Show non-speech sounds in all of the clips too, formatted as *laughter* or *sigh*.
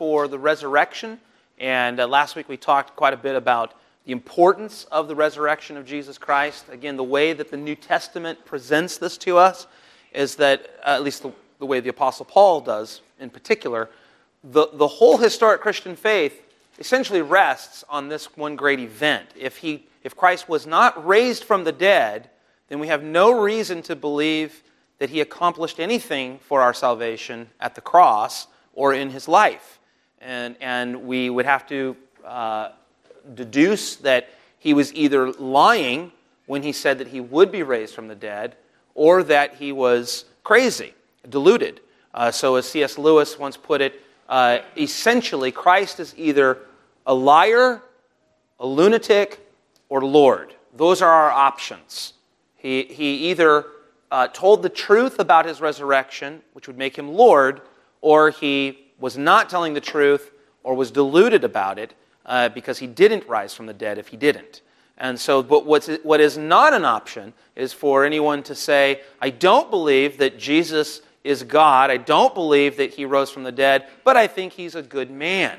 for the resurrection. And uh, last week we talked quite a bit about the importance of the resurrection of Jesus Christ. Again, the way that the New Testament presents this to us is that, uh, at least the, the way the Apostle Paul does in particular, the, the whole historic Christian faith essentially rests on this one great event. If, he, if Christ was not raised from the dead, then we have no reason to believe that he accomplished anything for our salvation at the cross or in his life. And, and we would have to uh, deduce that he was either lying when he said that he would be raised from the dead or that he was crazy, deluded. Uh, so, as C.S. Lewis once put it, uh, essentially, Christ is either a liar, a lunatic, or Lord. Those are our options. He, he either uh, told the truth about his resurrection, which would make him Lord, or he was not telling the truth or was deluded about it uh, because he didn't rise from the dead if he didn't. And so, but what's, what is not an option is for anyone to say, I don't believe that Jesus is God. I don't believe that he rose from the dead, but I think he's a good man.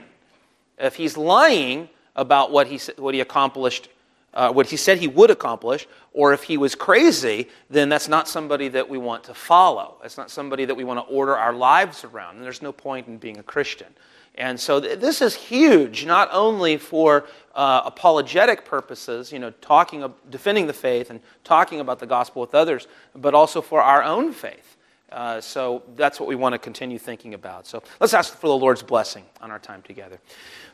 If he's lying about what he, what he accomplished, uh, what he said he would accomplish, or if he was crazy, then that's not somebody that we want to follow. It's not somebody that we want to order our lives around. And there's no point in being a Christian. And so th- this is huge, not only for uh, apologetic purposes, you know, talking, defending the faith and talking about the gospel with others, but also for our own faith. Uh, so that's what we want to continue thinking about. So let's ask for the Lord's blessing on our time together.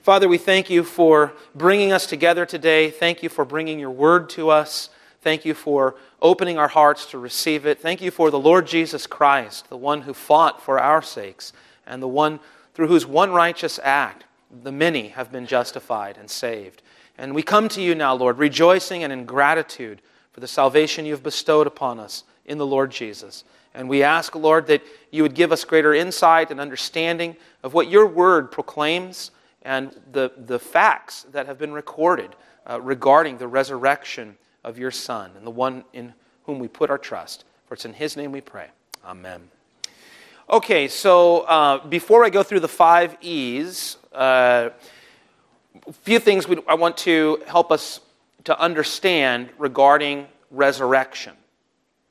Father, we thank you for bringing us together today. Thank you for bringing your word to us. Thank you for opening our hearts to receive it. Thank you for the Lord Jesus Christ, the one who fought for our sakes, and the one through whose one righteous act the many have been justified and saved. And we come to you now, Lord, rejoicing and in gratitude for the salvation you've bestowed upon us in the Lord Jesus. And we ask, Lord, that you would give us greater insight and understanding of what your word proclaims and the, the facts that have been recorded uh, regarding the resurrection of your Son and the one in whom we put our trust. For it's in his name we pray. Amen. Okay, so uh, before I go through the five E's, uh, a few things we, I want to help us to understand regarding resurrection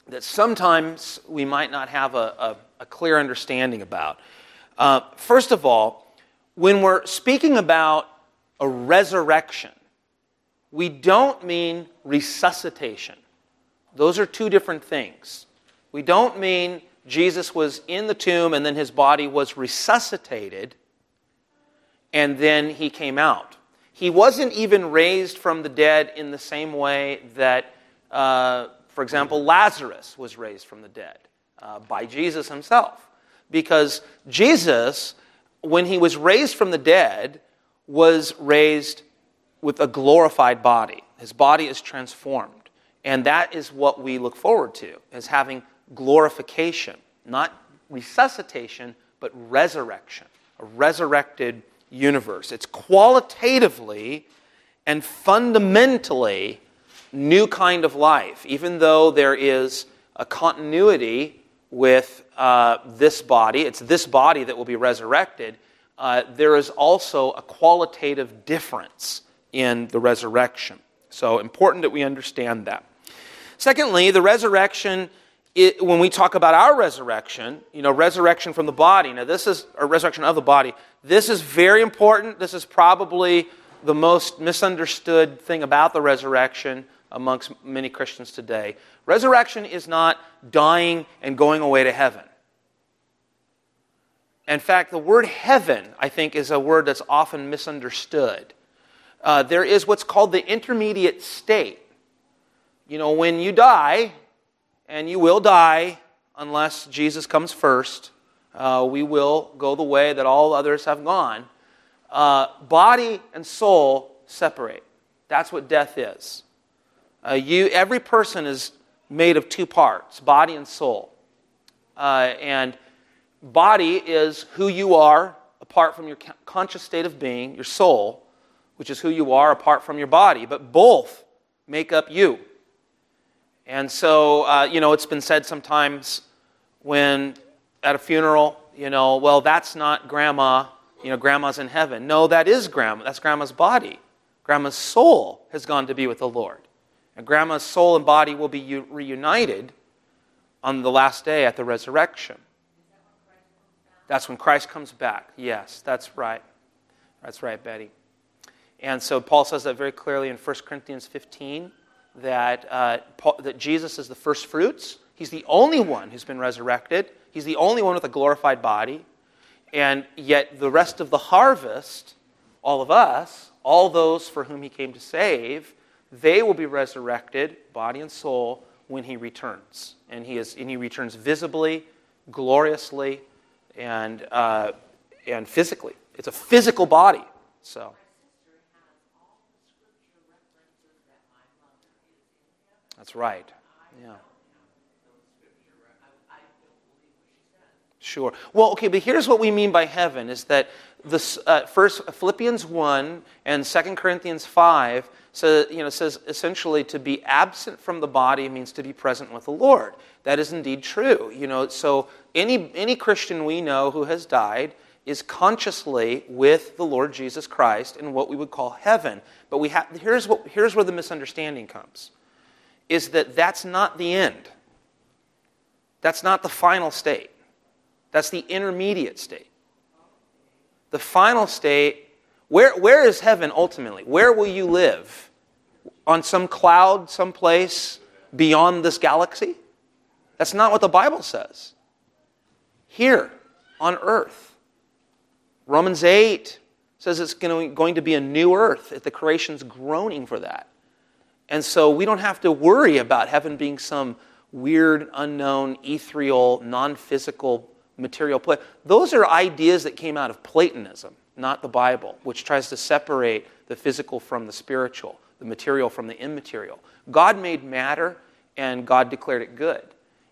that sometimes we might not have a, a, a clear understanding about. Uh, first of all, when we're speaking about a resurrection, we don't mean resuscitation. Those are two different things. We don't mean Jesus was in the tomb and then his body was resuscitated and then he came out. He wasn't even raised from the dead in the same way that, uh, for example, Lazarus was raised from the dead uh, by Jesus himself. Because Jesus, when he was raised from the dead, was raised with a glorified body. His body is transformed. And that is what we look forward to, as having glorification, not resuscitation, but resurrection, a resurrected universe. It's qualitatively and fundamentally new kind of life, even though there is a continuity with uh, this body. It's this body that will be resurrected. Uh, there is also a qualitative difference in the resurrection. So, important that we understand that. Secondly, the resurrection it, when we talk about our resurrection, you know, resurrection from the body, now this is, a resurrection of the body, this is very important. This is probably the most misunderstood thing about the resurrection amongst many Christians today. Resurrection is not dying and going away to heaven. In fact, the word heaven, I think, is a word that's often misunderstood. Uh, there is what's called the intermediate state. You know, when you die, and you will die unless Jesus comes first. Uh, we will go the way that all others have gone. Uh, body and soul separate. That's what death is. Uh, you, every person is made of two parts body and soul. Uh, and body is who you are apart from your conscious state of being, your soul, which is who you are apart from your body. But both make up you. And so, uh, you know, it's been said sometimes when at a funeral, you know, well, that's not grandma, you know, grandma's in heaven. No, that is grandma. That's grandma's body. Grandma's soul has gone to be with the Lord. And grandma's soul and body will be reunited on the last day at the resurrection. That's when Christ comes back. Yes, that's right. That's right, Betty. And so Paul says that very clearly in 1 Corinthians 15 that, uh, Paul, that Jesus is the first fruits. He's the only one who's been resurrected. He's the only one with a glorified body. And yet, the rest of the harvest, all of us, all those for whom he came to save, they will be resurrected, body and soul, when he returns. And he, is, and he returns visibly, gloriously, and, uh, and physically. It's a physical body. So. That's right. Yeah. Sure. Well, okay, but here's what we mean by heaven is that uh, first Philippians 1 and 2 Corinthians 5 so, you know, says essentially to be absent from the body means to be present with the Lord. That is indeed true. You know, so any, any Christian we know who has died is consciously with the Lord Jesus Christ in what we would call heaven. But we have, here's, what, here's where the misunderstanding comes is that that's not the end. That's not the final state. That's the intermediate state. The final state, where, where is heaven ultimately? Where will you live? On some cloud, someplace beyond this galaxy? That's not what the Bible says. Here, on earth. Romans 8 says it's going to be a new earth. if The creation's groaning for that. And so we don't have to worry about heaven being some weird, unknown, ethereal, non physical material place. Those are ideas that came out of Platonism, not the Bible, which tries to separate the physical from the spiritual, the material from the immaterial. God made matter, and God declared it good.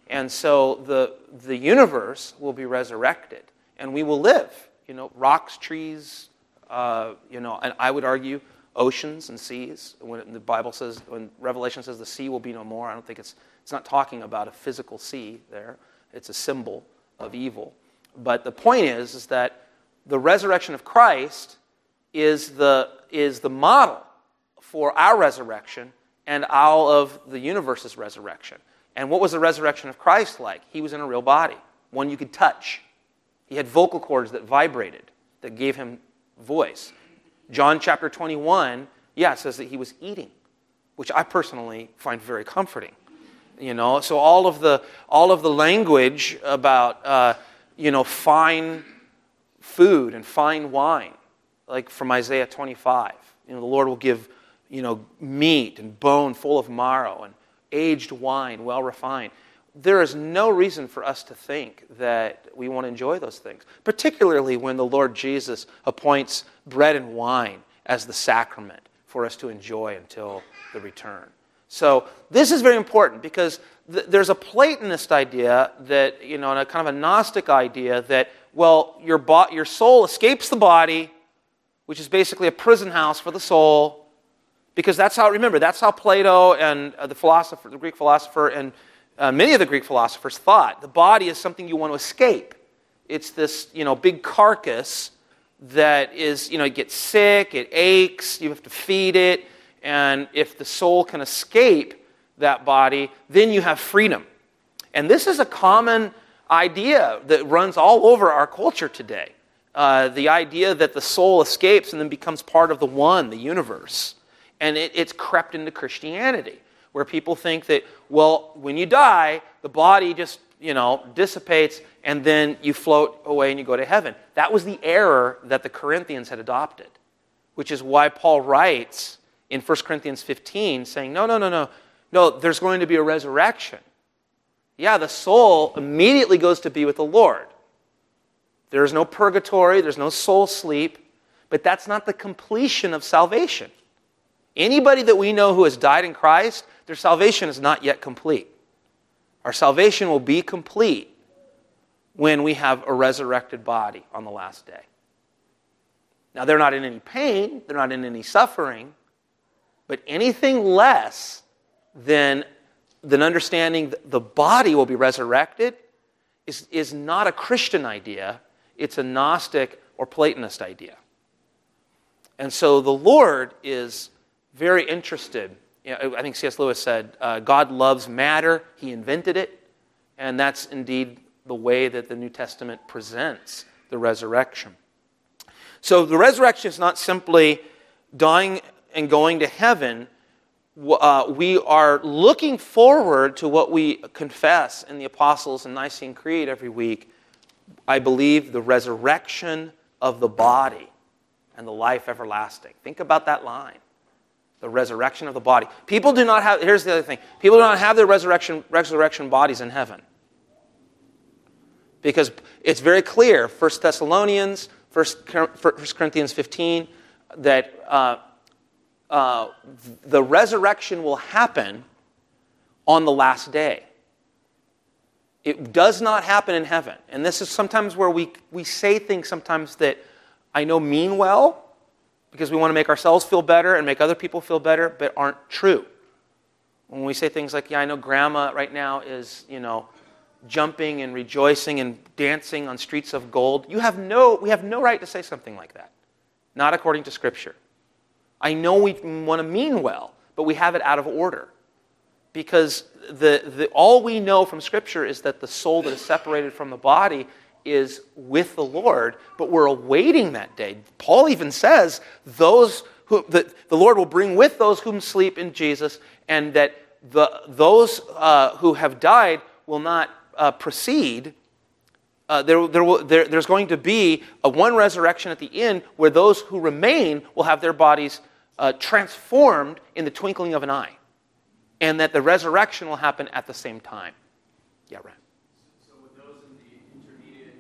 And so the, the universe will be resurrected, and we will live. You know, rocks, trees, uh, you know, and I would argue oceans and seas. When the Bible says, when Revelation says the sea will be no more, I don't think it's, it's not talking about a physical sea there. It's a symbol of evil. But the point is, is that the resurrection of Christ is the, is the model for our resurrection and all of the universe's resurrection. And what was the resurrection of Christ like? He was in a real body, one you could touch. He had vocal cords that vibrated, that gave him voice. John chapter 21, yeah, says that he was eating, which I personally find very comforting. You know, so all of the all of the language about uh, you know fine food and fine wine, like from Isaiah 25. You know, the Lord will give you know meat and bone full of marrow and aged wine, well refined. There is no reason for us to think that we want to enjoy those things, particularly when the Lord Jesus appoints bread and wine as the sacrament for us to enjoy until the return. So this is very important because th- there's a Platonist idea that, you know, and a kind of a Gnostic idea that, well, your, bo- your soul escapes the body, which is basically a prison house for the soul, because that's how, remember, that's how Plato and uh, the philosopher, the Greek philosopher, and uh, many of the Greek philosophers thought. The body is something you want to escape. It's this, you know, big carcass that is, you know, it gets sick, it aches, you have to feed it, and if the soul can escape that body, then you have freedom. And this is a common idea that runs all over our culture today. Uh, the idea that the soul escapes and then becomes part of the one, the universe. And it, it's crept into Christianity, where people think that, well, when you die, the body just, you know, dissipates and then you float away and you go to heaven. That was the error that the Corinthians had adopted, which is why Paul writes in 1 Corinthians 15 saying, No, no, no, no. No, there's going to be a resurrection. Yeah, the soul immediately goes to be with the Lord. There's no purgatory, there's no soul sleep, but that's not the completion of salvation. Anybody that we know who has died in Christ, their salvation is not yet complete. Our salvation will be complete when we have a resurrected body on the last day. Now, they're not in any pain, they're not in any suffering, but anything less than, than understanding the body will be resurrected is, is not a Christian idea. It's a Gnostic or Platonist idea. And so the Lord is very interested. You know, I think C.S. Lewis said, uh, God loves matter, He invented it, and that's indeed the way that the New Testament presents the resurrection. So the resurrection is not simply dying and going to heaven. Uh, we are looking forward to what we confess in the Apostles' and Nicene Creed every week. I believe the resurrection of the body and the life everlasting. Think about that line the resurrection of the body. People do not have, here's the other thing people do not have their resurrection, resurrection bodies in heaven. Because it's very clear, 1 Thessalonians, 1 Corinthians 15, that uh, uh, the resurrection will happen on the last day. It does not happen in heaven. And this is sometimes where we, we say things sometimes that I know mean well, because we want to make ourselves feel better and make other people feel better, but aren't true. When we say things like, yeah, I know grandma right now is, you know, jumping and rejoicing and dancing on streets of gold, you have no, we have no right to say something like that. Not according to Scripture. I know we want to mean well, but we have it out of order. Because the, the, all we know from Scripture is that the soul that is separated from the body is with the Lord, but we're awaiting that day. Paul even says those who that the Lord will bring with those whom sleep in Jesus, and that the, those uh, who have died will not uh, proceed. Uh, there, there will, there, there's going to be a one resurrection at the end where those who remain will have their bodies uh, transformed in the twinkling of an eye, and that the resurrection will happen at the same time. Yeah, right. So would those in the intermediate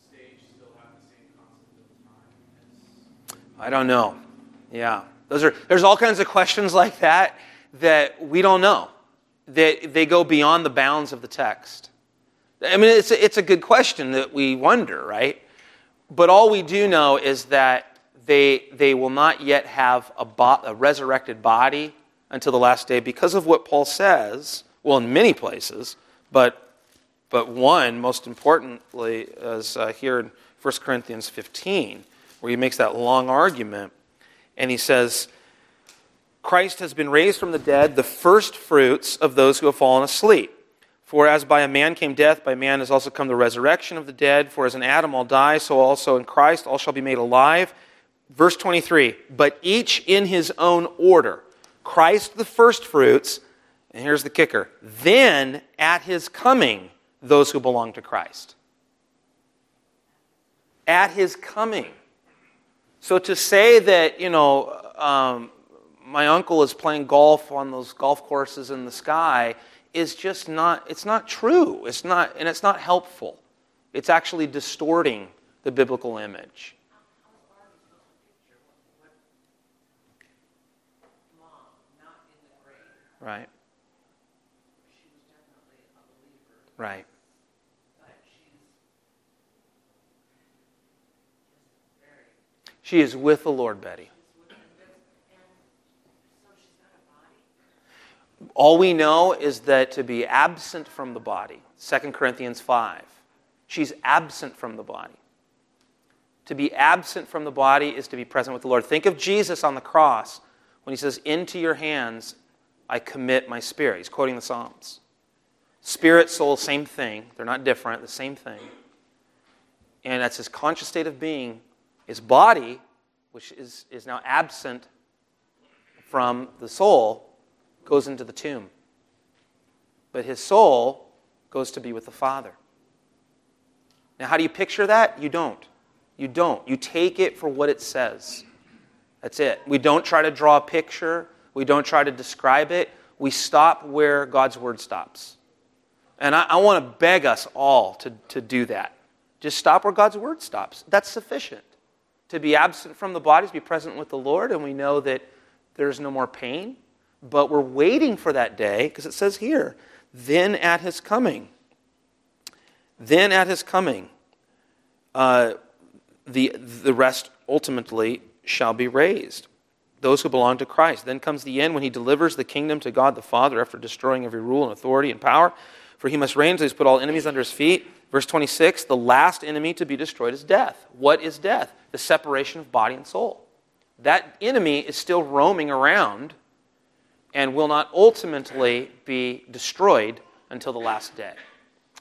stage still have the same concept of time? I don't know. Yeah. Those are, there's all kinds of questions like that that we don't know, that they go beyond the bounds of the text. I mean, it's a, it's a good question that we wonder, right? But all we do know is that they, they will not yet have a, bo- a resurrected body until the last day because of what Paul says, well, in many places, but, but one, most importantly, is uh, here in 1 Corinthians 15 where he makes that long argument. And he says, Christ has been raised from the dead, the first fruits of those who have fallen asleep. For as by a man came death, by man has also come the resurrection of the dead. For as in Adam all die, so also in Christ all shall be made alive. Verse 23 But each in his own order. Christ the firstfruits, and here's the kicker then at his coming, those who belong to Christ. At his coming. So to say that, you know, um, my uncle is playing golf on those golf courses in the sky is just not, it's not true. It's not, and it's not helpful. It's actually distorting the biblical image. Right. Right. She is with the Lord, Betty. All we know is that to be absent from the body, 2 Corinthians 5, she's absent from the body. To be absent from the body is to be present with the Lord. Think of Jesus on the cross when he says, Into your hands I commit my spirit. He's quoting the Psalms. Spirit, soul, same thing. They're not different, the same thing. And that's his conscious state of being his body, which is, is now absent from the soul, goes into the tomb. But his soul goes to be with the Father. Now, how do you picture that? You don't. You don't. You take it for what it says. That's it. We don't try to draw a picture, we don't try to describe it. We stop where God's word stops. And I, I want to beg us all to, to do that. Just stop where God's word stops. That's sufficient to be absent from the bodies, be present with the Lord, and we know that there's no more pain. But we're waiting for that day, because it says here, then at his coming. Then at his coming, uh, the, the rest ultimately shall be raised. Those who belong to Christ. Then comes the end when he delivers the kingdom to God the Father after destroying every rule and authority and power. For he must reign until he's put all enemies under his feet. Verse 26 the last enemy to be destroyed is death. What is death? The separation of body and soul. That enemy is still roaming around and will not ultimately be destroyed until the last day.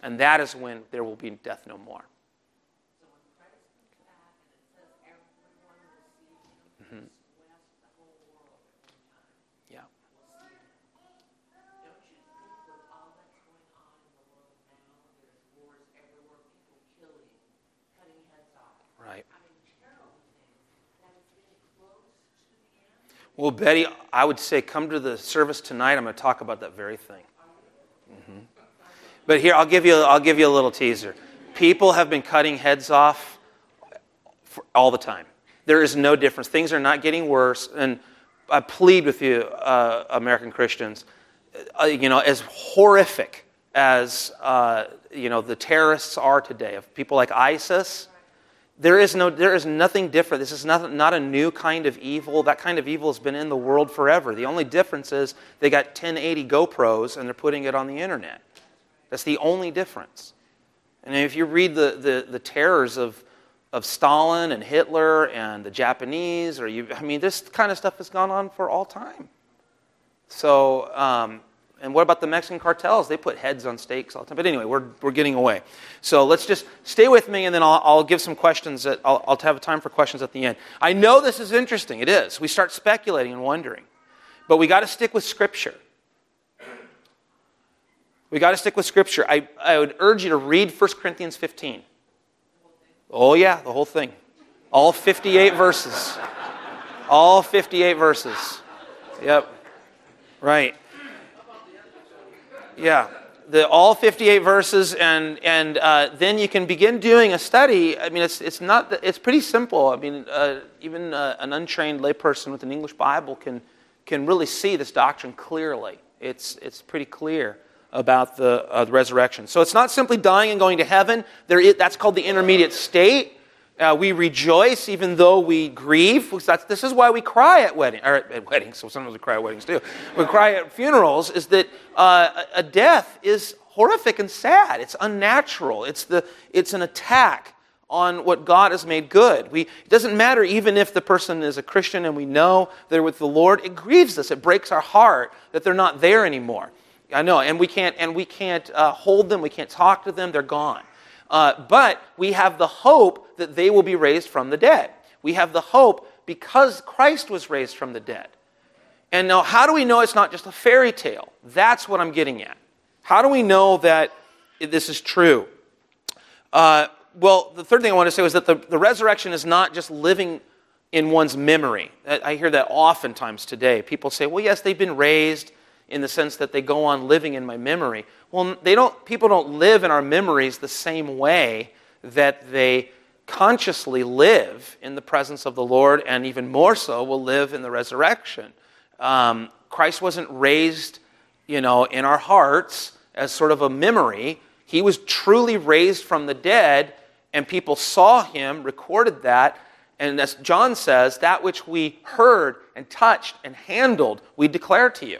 And that is when there will be death no more. Well, Betty, I would say come to the service tonight. I'm going to talk about that very thing. Mm-hmm. But here, I'll give, you, I'll give you a little teaser. People have been cutting heads off all the time. There is no difference. Things are not getting worse. And I plead with you, uh, American Christians, uh, you know, as horrific as, uh, you know, the terrorists are today, of people like ISIS, there is, no, there is nothing different. This is not, not a new kind of evil. That kind of evil has been in the world forever. The only difference is they got 1080 GoPros and they're putting it on the internet. That's the only difference. And if you read the, the, the terrors of, of Stalin and Hitler and the Japanese, or you, I mean, this kind of stuff has gone on for all time. So, um, and what about the Mexican cartels? They put heads on stakes all the time. But anyway, we're, we're getting away. So let's just stay with me, and then I'll, I'll give some questions. That I'll, I'll have time for questions at the end. I know this is interesting. It is. We start speculating and wondering. But we got to stick with Scripture. We got to stick with Scripture. I, I would urge you to read 1 Corinthians 15. Oh, yeah, the whole thing. All 58 verses. All 58 verses. Yep. Right. Yeah, the, all 58 verses, and, and uh, then you can begin doing a study. I mean, it's, it's, not, it's pretty simple. I mean, uh, even uh, an untrained layperson with an English Bible can, can really see this doctrine clearly. It's, it's pretty clear about the, uh, the resurrection. So it's not simply dying and going to heaven. There is, that's called the intermediate state. Uh, we rejoice even though we grieve. this is why we cry at, wedding, or at weddings. So sometimes we cry at weddings too. We cry at funerals. Is that uh, a death is horrific and sad. It's unnatural. It's the it's an attack on what God has made good. We, it doesn't matter even if the person is a Christian and we know they're with the Lord. It grieves us. It breaks our heart that they're not there anymore. I know, and we can't and we can't uh, hold them. We can't talk to them. They're gone. Uh, but we have the hope that they will be raised from the dead. We have the hope because Christ was raised from the dead. And now, how do we know it's not just a fairy tale? That's what I'm getting at. How do we know that this is true? Uh, well, the third thing I want to say was that the, the resurrection is not just living in one's memory. I hear that oftentimes today. People say, well, yes, they've been raised in the sense that they go on living in my memory. Well, they don't, people don't live in our memories the same way that they consciously live in the presence of the Lord, and even more so, will live in the resurrection. Um, Christ wasn't raised, you know, in our hearts as sort of a memory. He was truly raised from the dead, and people saw him, recorded that, and as John says, that which we heard and touched and handled, we declare to you.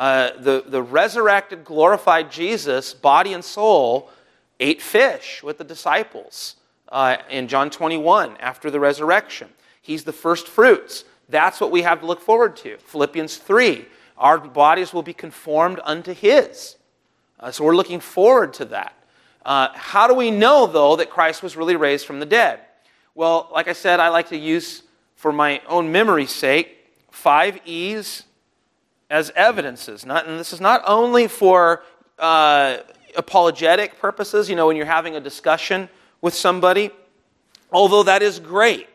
Uh, the, the resurrected, glorified Jesus, body and soul, ate fish with the disciples uh, in John 21 after the resurrection. He's the first fruits. That's what we have to look forward to. Philippians 3 our bodies will be conformed unto His. Uh, so we're looking forward to that. Uh, how do we know, though, that Christ was really raised from the dead? Well, like I said, I like to use, for my own memory's sake, five E's as evidences. Not, and this is not only for uh, apologetic purposes, you know, when you're having a discussion with somebody, although that is great.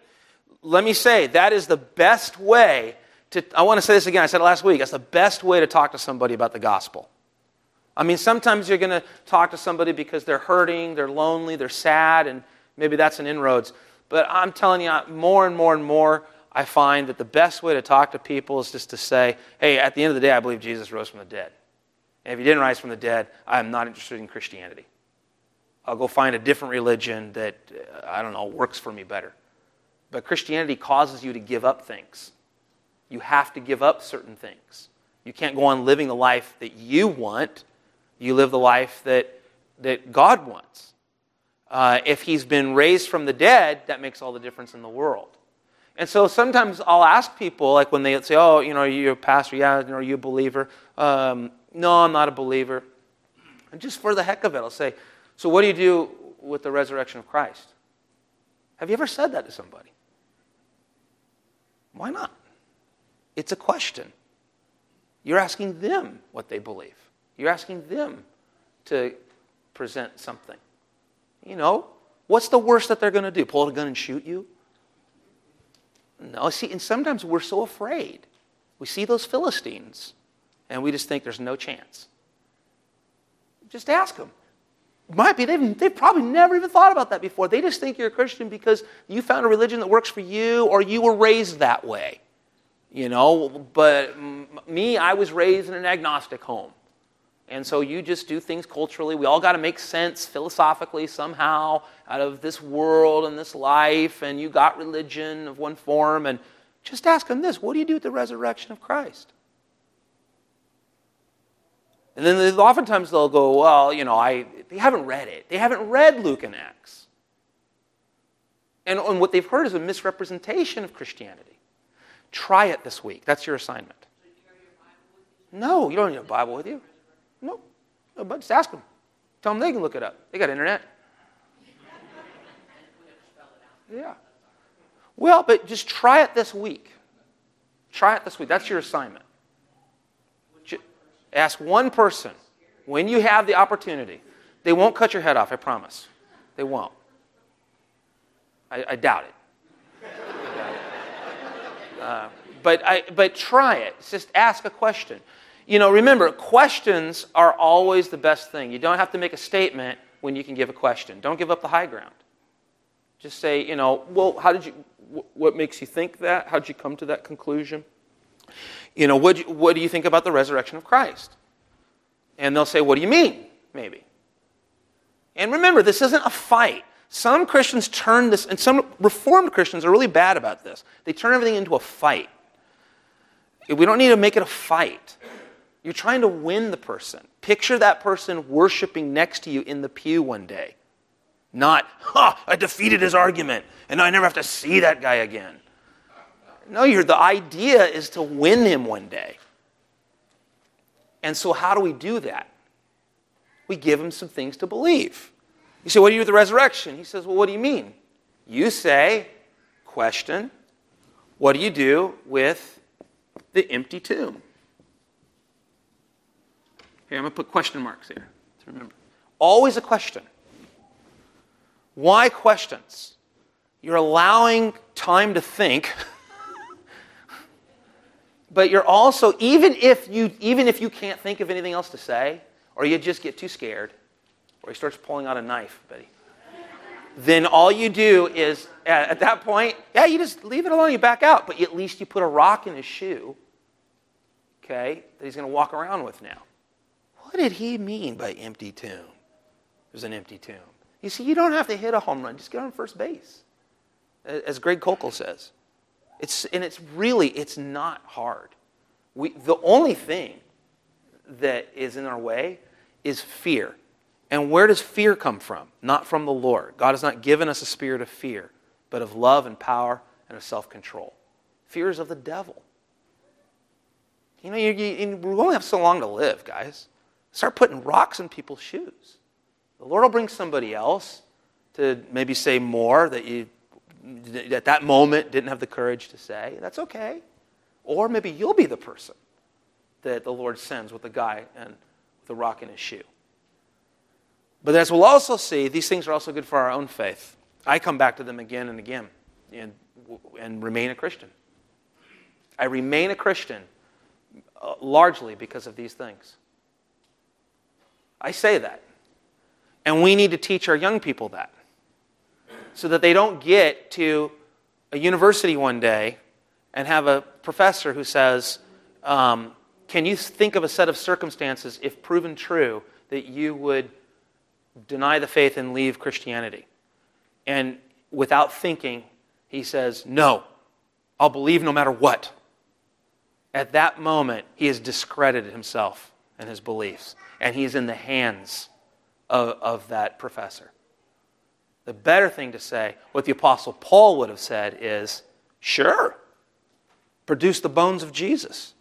Let me say, that is the best way to, I want to say this again, I said it last week, that's the best way to talk to somebody about the gospel. I mean, sometimes you're going to talk to somebody because they're hurting, they're lonely, they're sad, and maybe that's an inroads. But I'm telling you, more and more and more, I find that the best way to talk to people is just to say, hey, at the end of the day, I believe Jesus rose from the dead. And if he didn't rise from the dead, I am not interested in Christianity. I'll go find a different religion that, uh, I don't know, works for me better. But Christianity causes you to give up things. You have to give up certain things. You can't go on living the life that you want. You live the life that, that God wants. Uh, if he's been raised from the dead, that makes all the difference in the world. And so sometimes I'll ask people, like when they say, "Oh, you know, you're you a pastor? Yeah, you know, are you a believer?" Um, no, I'm not a believer. And just for the heck of it, I'll say, "So what do you do with the resurrection of Christ?" Have you ever said that to somebody? Why not? It's a question. You're asking them what they believe. You're asking them to present something. You know, what's the worst that they're going to do? Pull a gun and shoot you? No, see, and sometimes we're so afraid. We see those Philistines and we just think there's no chance. Just ask them. Might be, they've, they've probably never even thought about that before. They just think you're a Christian because you found a religion that works for you or you were raised that way. You know, but me, I was raised in an agnostic home. And so you just do things culturally. We all got to make sense philosophically somehow out of this world and this life. And you got religion of one form. And just ask them this what do you do with the resurrection of Christ? And then oftentimes they'll go, well, you know, I, they haven't read it. They haven't read Luke and Acts. And, and what they've heard is a misrepresentation of Christianity. Try it this week. That's your assignment. No, you don't need a Bible with you. No. no but just ask them. Tell them they can look it up. They got internet. Yeah. Well, but just try it this week. Try it this week. That's your assignment. Just Ask one person when you have the opportunity. They won't cut your head off, I promise. They won't. I, I doubt it. *laughs* Uh, but, I, but try it. Just ask a question. You know, remember, questions are always the best thing. You don't have to make a statement when you can give a question. Don't give up the high ground. Just say, you know, well, how did you, what makes you think that? How did you come to that conclusion? You know, what, what do you think about the resurrection of Christ? And they'll say, what do you mean? Maybe. And remember, this isn't a fight. Some Christians turn this, and some Reformed Christians are really bad about this. They turn everything into a fight. We don't need to make it a fight. You're trying to win the person. Picture that person worshiping next to you in the pew one day. Not, ha, I defeated his argument, and I never have to see that guy again. No, you're, the idea is to win him one day. And so, how do we do that? We give him some things to believe. You say, What do you do with the resurrection? He says, Well, what do you mean? You say, Question, what do you do with the empty tomb? Here, I'm going to put question marks here to remember. Always a question. Why questions? You're allowing time to think. *laughs* but you're also even if you even if you can't think of anything else to say or you just get too scared or he starts pulling out a knife buddy then all you do is at that point yeah you just leave it alone you back out but at least you put a rock in his shoe okay that he's going to walk around with now what did he mean by empty tomb? It was an empty tomb. You see, you don't have to hit a home run. Just get on first base, as Greg Koukl says. It's, and it's really, it's not hard. We, the only thing that is in our way is fear. And where does fear come from? Not from the Lord. God has not given us a spirit of fear, but of love and power and of self control. Fear is of the devil. You know, you, you, we only have so long to live, guys. Start putting rocks in people's shoes. The Lord will bring somebody else to maybe say more that you at that moment didn't have the courage to say. That's okay. Or maybe you'll be the person that the Lord sends with a guy and with a rock in his shoe. But as we'll also see, these things are also good for our own faith. I come back to them again and again and, and remain a Christian. I remain a Christian uh, largely because of these things. I say that. And we need to teach our young people that so that they don't get to a university one day and have a professor who says, um, Can you think of a set of circumstances, if proven true, that you would deny the faith and leave Christianity? And without thinking, he says, No, I'll believe no matter what. At that moment, he has discredited himself and his beliefs and he's in the hands of, of that professor. The better thing to say, what the Apostle Paul would have said, is sure, produce the bones of Jesus.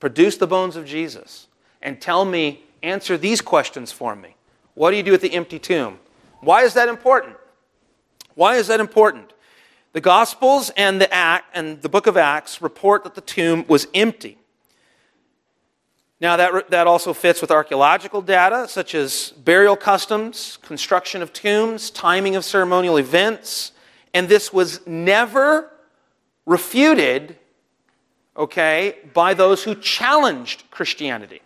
Produce the bones of Jesus. And tell me, answer these questions for me. What do you do with the empty tomb? Why is that important? Why is that important? The Gospels and the Act and the book of Acts report that the tomb was empty. Now, that, that also fits with archaeological data, such as burial customs, construction of tombs, timing of ceremonial events, and this was never refuted, okay, by those who challenged Christianity.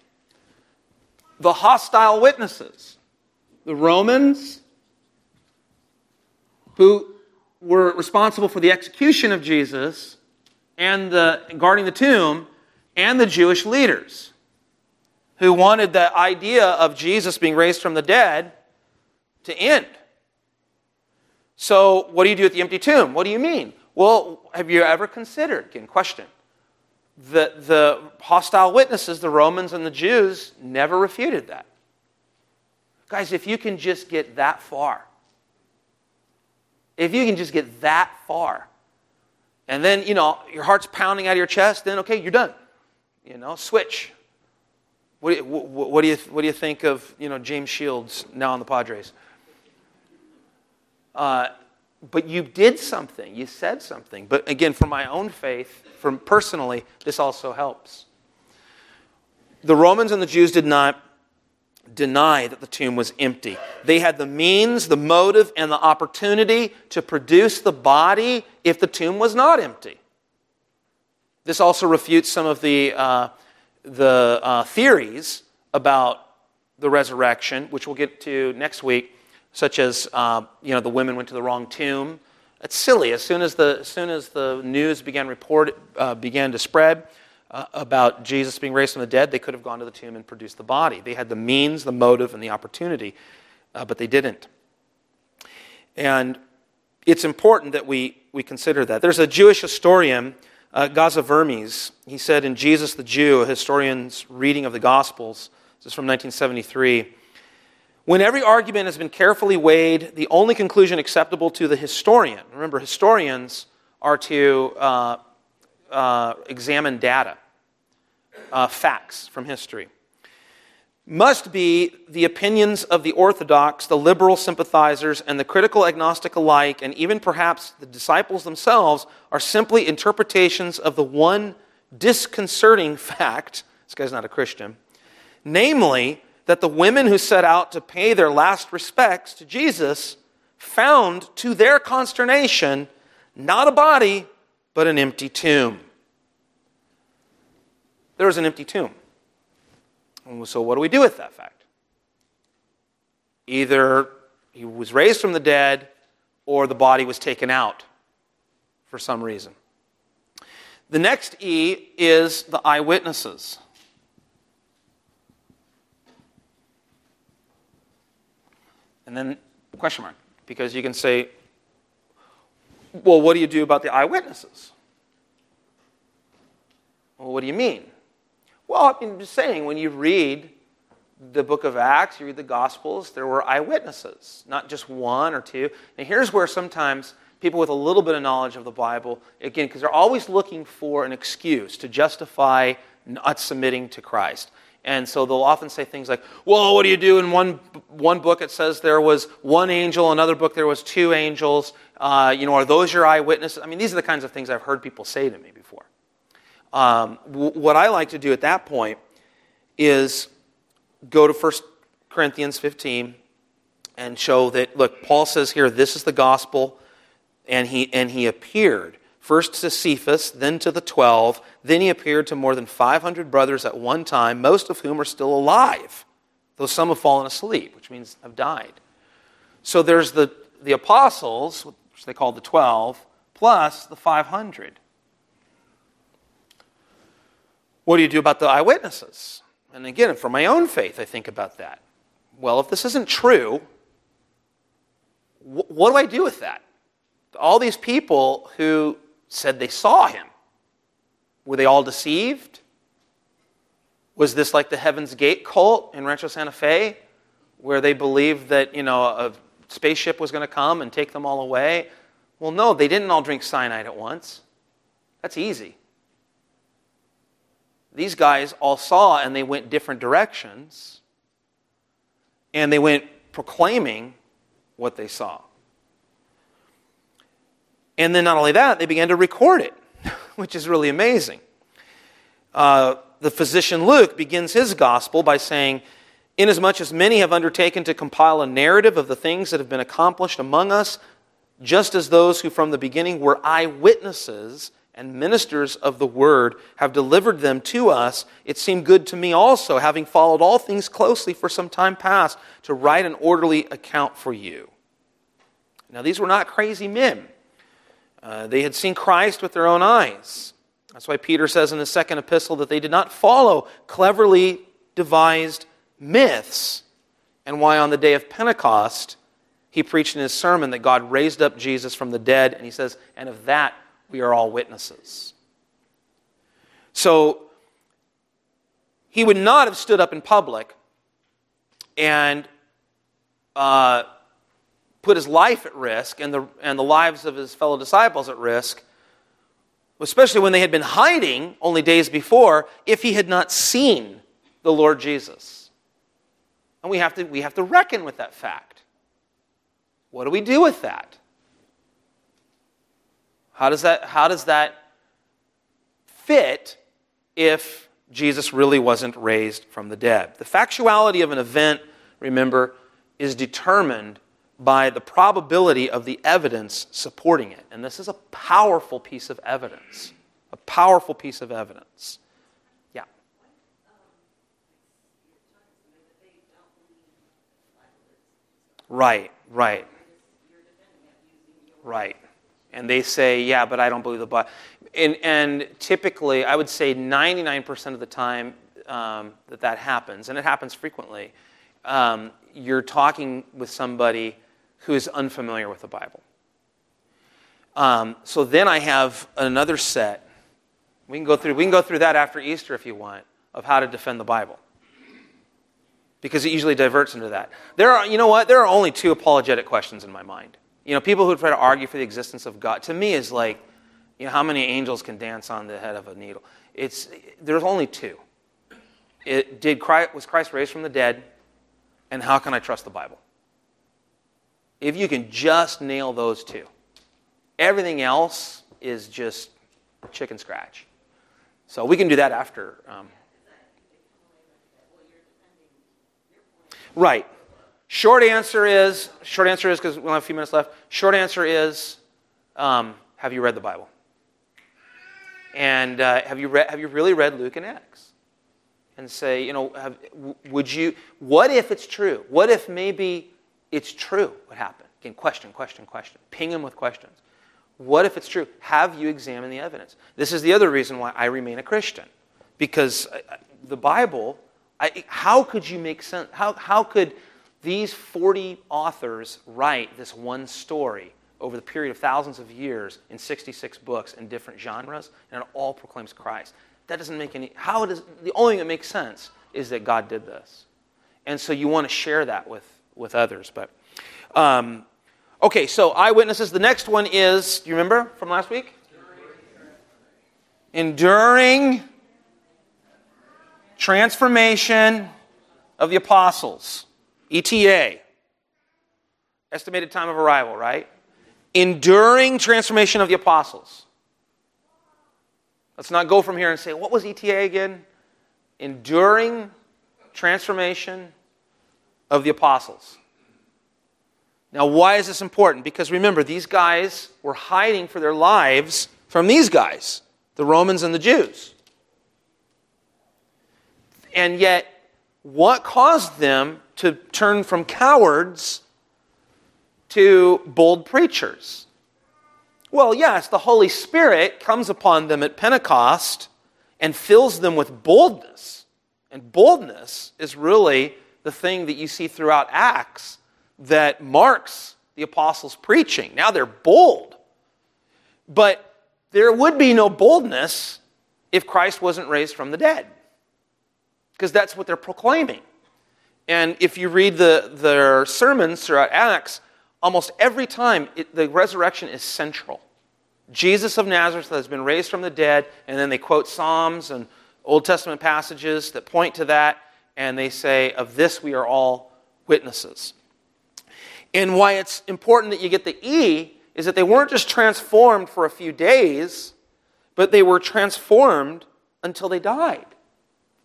The hostile witnesses, the Romans, who were responsible for the execution of Jesus and the guarding the tomb, and the Jewish leaders who wanted the idea of Jesus being raised from the dead to end. So, what do you do at the empty tomb? What do you mean? Well, have you ever considered, again, question, the, the hostile witnesses, the Romans and the Jews, never refuted that. Guys, if you can just get that far, if you can just get that far, and then, you know, your heart's pounding out of your chest, then okay, you're done. You know, switch. What do you, what do you, what do you think of you know, James Shields now on the Padres? Uh, but you did something. You said something. But again, for my own faith, from personally, this also helps. The Romans and the Jews did not deny that the tomb was empty. They had the means, the motive, and the opportunity to produce the body if the tomb was not empty. This also refutes some of the uh, the uh, theories about the resurrection, which we'll get to next week, such as uh, you know the women went to the wrong tomb. It's silly. As soon as the as soon as the news began report uh, began to spread uh, about Jesus being raised from the dead, they could have gone to the tomb and produced the body. They had the means, the motive, and the opportunity, uh, but they didn't. And it's important that we we consider that. There's a Jewish historian uh, Geza Vermes, he said in Jesus the Jew, a historian's reading of the Gospels, this is from 1973. When every argument has been carefully weighed, the only conclusion acceptable to the historian, remember, historians are to uh, uh, examine data, uh, facts from history must be the opinions of the orthodox, the liberal sympathizers, and the critical agnostic alike, and even perhaps the disciples themselves, are simply interpretations of the one disconcerting *laughs* fact this guy's not a Christian namely, that the women who set out to pay their last respects to Jesus found, to their consternation, not a body, but an empty tomb. There was an empty tomb. So, what do we do with that fact? Either he was raised from the dead or the body was taken out for some reason. The next E is the eyewitnesses. And then question mark, because you can say, well, what do you do about the eyewitnesses? Well, what do you mean? Well, I'm just saying, when you read the book of Acts, you read the Gospels, there were eyewitnesses, not just one or two. And here's where sometimes people with a little bit of knowledge of the Bible, again, because they're always looking for an excuse to justify not submitting to Christ. And so they'll often say things like, well, what do you do? In one, one book it says there was one angel, another book there was two angels. Uh, you know, are those your eyewitnesses? I mean, these are the kinds of things I've heard people say to me before. Um, w- what I like to do at that point is go to 1 Corinthians 15 and show that, look, Paul says here, this is the gospel, and he, and he appeared first to Cephas, then to the twelve, then he appeared to more than 500 brothers at one time, most of whom are still alive, though some have fallen asleep, which means have died. So there's the, the apostles, which they call the 12, plus the 500. What do you do about the eyewitnesses? And again, for my own faith, I think about that. Well, if this isn't true, what do I do with that? All these people who said they saw him, were they all deceived? Was this like the Heaven's Gate cult in Rancho Santa Fe? where they believed that, you know, a spaceship was going to come and take them all away. Well, no, they didn't all drink cyanide at once. That's easy. These guys all saw and they went different directions. And they went proclaiming what they saw. And then not only that, they began to record it, *laughs* which is really amazing. Uh, the physician Luke begins his gospel by saying, Inasmuch as many have undertaken to compile a narrative of the things that have been accomplished among us, just as those who from the beginning were eyewitnesses and ministers of the word have delivered them to us, it seemed good to me also, having followed all things closely for some time past, to write an orderly account for you. Now, these were not crazy men. Uh, they had seen Christ with their own eyes. That's why Peter says in his second epistle that they did not follow cleverly devised myths, and why on the day of Pentecost, he preached in his sermon that God raised up Jesus from the dead, and he says, and of that we are all witnesses. So, he would not have stood up in public and uh, put his life at risk and the, and the lives of his fellow disciples at risk, especially when they had been hiding only days before, if he had not seen the Lord Jesus. And we have to, we have to reckon with that fact. What do we do with that? How does that, how does that fit if Jesus really wasn't raised from the dead? The factuality of an event, remember, is determined by the probability of the evidence supporting it. And this is a powerful piece of evidence. A powerful piece of evidence. Yeah. Right, right. Right. And they say, yeah, but I don't believe the Bible. And, and typically, I would say 99% of the time um, that that happens, and it happens frequently, um, you're talking with somebody who is unfamiliar with the Bible. Um, so then I have another set. We can go through. We can go through that after Easter if you want of how to defend the Bible, because it usually diverts into that. There are, you know what? There are only two apologetic questions in my mind. You know, people who try to argue for the existence of God to me is like, you know, how many angels can dance on the head of a needle? It's there's only two. It, did Christ, was Christ raised from the dead, and how can I trust the Bible? If you can just nail those two, everything else is just chicken scratch. So we can do that after. Um, right. Short answer is short answer is because we only have a few minutes left. Short answer is, um, have you read the Bible? And uh, have you read? Have you really read Luke and Acts? And say, you know, have, would you? What if it's true? What if maybe it's true what happened. Again, question, question, question. Ping him with questions. What if it's true? Have you examined the evidence? This is the other reason why I remain a Christian. Because uh, the Bible, I, how could you make sense? How, how could these 40 authors write this one story over the period of thousands of years in 66 books in different genres, and it all proclaims Christ? That doesn't make any. How does the only thing that makes sense is that God did this, and so you want to share that with with others. But um, okay, so eyewitnesses. The next one is. Do you remember from last week? Enduring transformation of the apostles. ETA. Estimated time of arrival, right? Enduring transformation of the apostles. Let's not go from here and say, what was ETA again? Enduring transformation of the apostles. Now, why is this important? Because remember, these guys were hiding for their lives from these guys, the Romans and the Jews. And yet, what caused them to turn from cowards to bold preachers? Well, yes, the Holy Spirit comes upon them at Pentecost and fills them with boldness. And boldness is really the thing that you see throughout Acts that marks the apostles' preaching. Now they're bold. But there would be no boldness if Christ wasn't raised from the dead, because that's what they're proclaiming. And if you read the, their sermons throughout Acts, almost every time it, the resurrection is central. Jesus of Nazareth has been raised from the dead, and then they quote Psalms and Old Testament passages that point to that, and they say, Of this we are all witnesses. And why it's important that you get the E is that they weren't just transformed for a few days, but they were transformed until they died.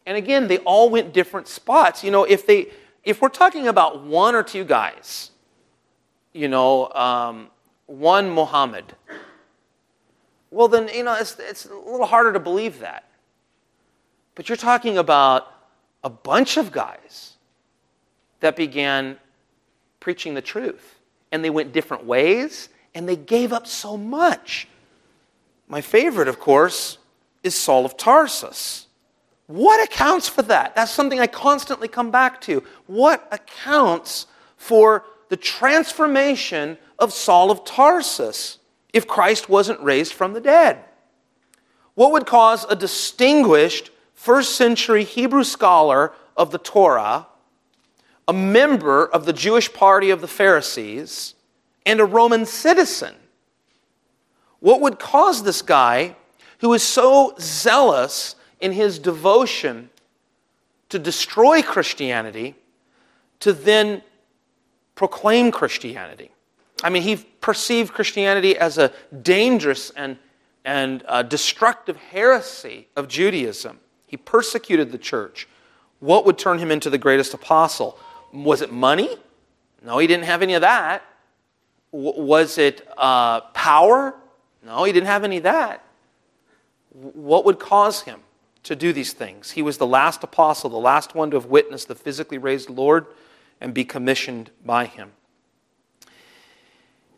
And again, they all went different spots. You know, if they if we're talking about one or two guys, you know, um, one Muhammad, well, then, you know, it's, it's a little harder to believe that. But you're talking about a bunch of guys that began preaching the truth. And they went different ways, and they gave up so much. My favorite, of course, is Saul of Tarsus. What accounts for that? That's something I constantly come back to. What accounts for the transformation of Saul of Tarsus if Christ wasn't raised from the dead? What would cause a distinguished first century Hebrew scholar of the Torah, a member of the Jewish party of the Pharisees, and a Roman citizen? What would cause this guy, who is so zealous in his devotion to destroy Christianity, to then proclaim Christianity. I mean, he perceived Christianity as a dangerous and, and destructive heresy of Judaism. He persecuted the church. What would turn him into the greatest apostle? Was it money? No, he didn't have any of that. W- was it uh, power? No, he didn't have any of that. W- what would cause him to do these things? He was the last apostle, the last one to have witnessed the physically raised Lord and be commissioned by him.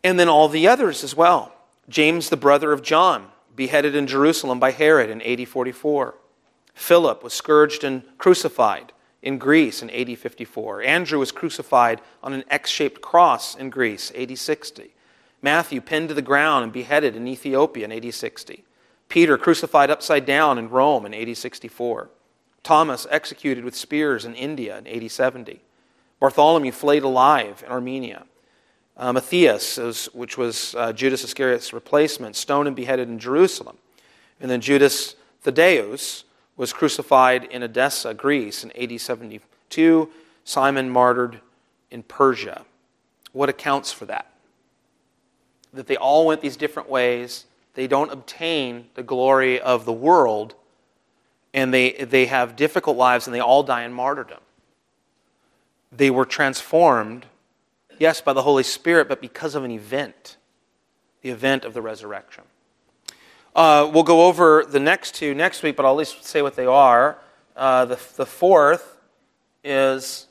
And then all the others as well. James, the brother of John, beheaded in Jerusalem by Herod in AD 44. Philip was scourged and crucified in Greece in AD 54. Andrew was crucified on an X shaped cross in Greece, AD 60. Matthew pinned to the ground and beheaded in Ethiopia in AD 60. Peter crucified upside down in Rome in AD 64. Thomas executed with spears in India in AD 70. Bartholomew flayed alive in Armenia. Uh, Matthias, which was uh, Judas Iscariot's replacement, stoned and beheaded in Jerusalem. And then Judas Thaddeus was crucified in Edessa, Greece, in AD 72. Simon martyred in Persia. What accounts for that? That they all went these different ways. They don't obtain the glory of the world, and they, they have difficult lives, and they all die in martyrdom they were transformed, yes, by the Holy Spirit, but because of an event the event of the resurrection. Uh, we'll go over the next two next week, but I'll at least say what they are. Uh, the, the fourth is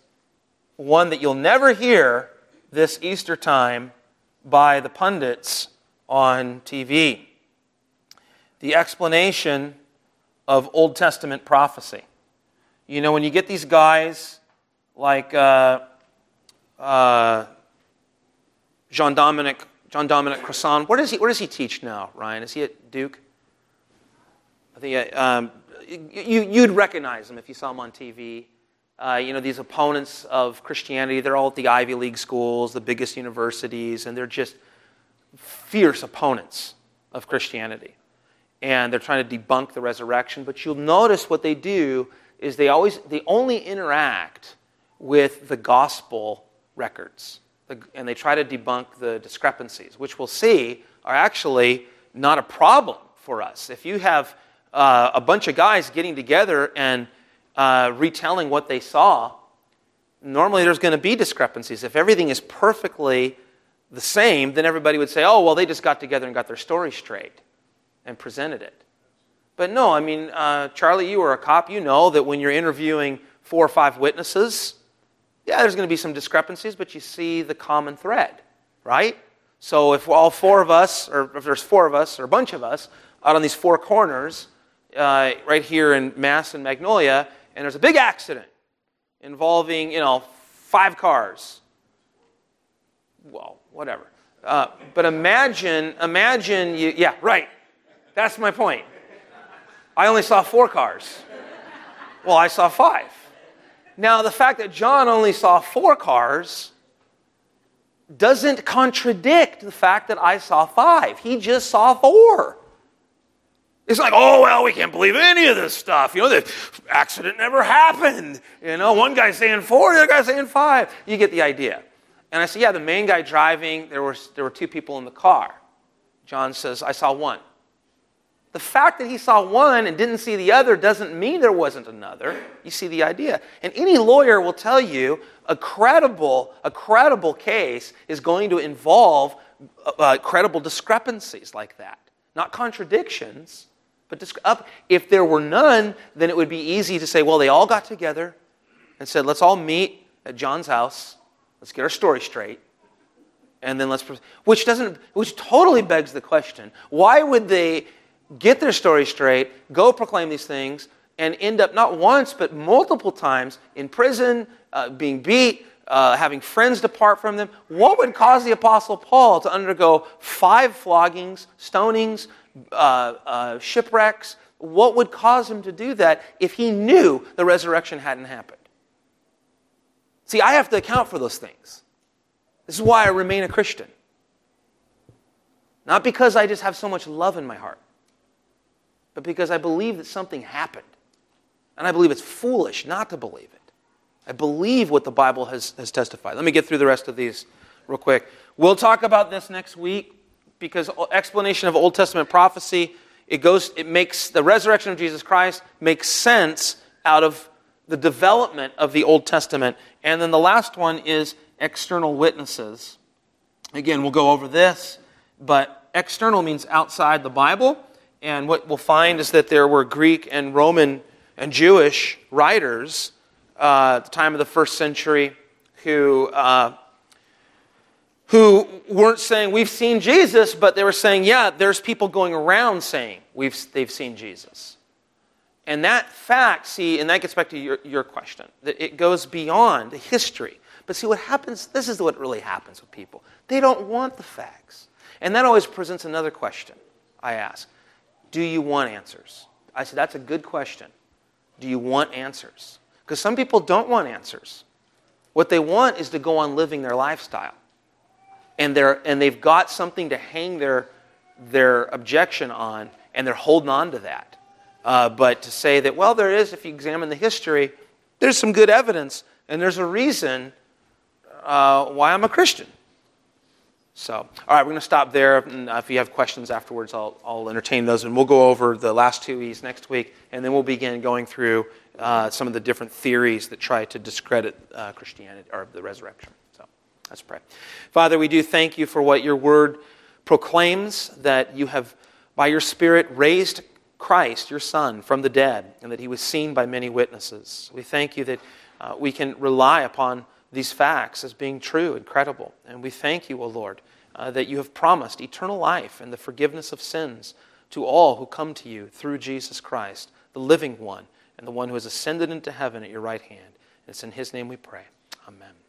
one that you'll never hear this Easter time by the pundits on TV the explanation of Old Testament prophecy. You know, when you get these guys like uh, uh, Jean Dominic John Dominic Crossan. Where does he Where does he teach now, Ryan? Is he at Duke? I think uh, um, you you'd recognize him if you saw him on TV. Uh, you know these opponents of Christianity. They're all at the Ivy League schools, the biggest universities, and they're just fierce opponents of Christianity. And they're trying to debunk the resurrection. But you'll notice what they do is they always they only interact with the gospel records. And they try to debunk the discrepancies, which we'll see are actually not a problem for us. If you have uh, a bunch of guys getting together and uh, retelling what they saw, normally there's going to be discrepancies. If everything is perfectly the same, then everybody would say, oh, well, they just got together and got their story straight and presented it. But no, I mean, uh, Charlie, you were a cop. You know that when you're interviewing four or five witnesses, yeah, there's going to be some discrepancies, but you see the common thread, right? So if all four of us, or if there's four of us, or a bunch of us, out on these four corners, uh, right here in Mass and Magnolia, and there's a big accident involving, you know, five cars. Well, whatever. Uh, but imagine, imagine you, yeah, right. That's my point. I only saw four cars. Well, I saw five. Now, the fact that John only saw four cars doesn't contradict the fact that I saw five. He just saw four. It's like, oh, well, we can't believe any of this stuff. You know, the accident never happened. You know, one guy's saying four, the other guy's saying five. You get the idea. And I said, yeah, the main guy driving, there were, there were two people in the car. John says, I saw one. The fact that he saw one and didn't see the other doesn't mean there wasn't another. You see the idea. And any lawyer will tell you a credible, a credible case is going to involve uh, uh credible discrepancies like that. Not contradictions, but if there were none, then it would be easy to say, well, they all got together and said, let's all meet at John's house. Let's get our story straight. And then let's, which doesn't, which totally begs the question why would they get their story straight, go proclaim these things, and end up not once, but multiple times in prison, uh, being beat, uh, having friends depart from them? What would cause the Apostle Paul to undergo five floggings, stonings, uh, uh, shipwrecks. What would cause him to do that if he knew the resurrection hadn't happened? See, I have to account for those things. This is why I remain a Christian. Not because I just have so much love in my heart, but because I believe that something happened. And I believe it's foolish not to believe it. I believe what the Bible has, has testified. Let me get through the rest of these real quick. We'll talk about this next week because explanation of Old Testament prophecy, it goes, it makes the resurrection of Jesus Christ makes sense out of the development of the Old Testament. And then the last one is external witnesses. Again, we'll go over this, but external means outside the Bible. And what we'll find is that there were Greek and Roman and Jewish writers uh, at the time of the first century who uh, who weren't saying, We've seen Jesus, but they were saying, Yeah, there's people going around saying we've, they've seen Jesus. And that fact, see, and that gets back to your, your question, that it goes beyond the history. But see, what happens, this is what really happens with people. They don't want the facts. And that always presents another question I ask Do you want answers? I say, That's a good question. Do you want answers? Because some people don't want answers. What they want is to go on living their lifestyle and, they're, and they've got something to hang their, their objection on, and they're holding on to that. Uh, but to say that, well, there is, if you examine the history, there's some good evidence, and there's a reason uh, why I'm a Christian. So, all right, we're going to stop there. And, uh, if you have questions afterwards, I'll, I'll entertain those, and we'll go over the last two E's next week, and then we'll begin going through uh, some of the different theories that try to discredit uh, Christianity or the resurrection. So, let's pray. Father, we do thank you for what your word proclaims that you have, by your Spirit, raised Christ, your Son, from the dead, and that he was seen by many witnesses. We thank you that uh, we can rely upon these facts as being true and credible. And we thank you, O Lord, uh, that you have promised eternal life and the forgiveness of sins to all who come to you through Jesus Christ, the living one, and the one who has ascended into heaven at your right hand. And it's in his name we pray. Amen.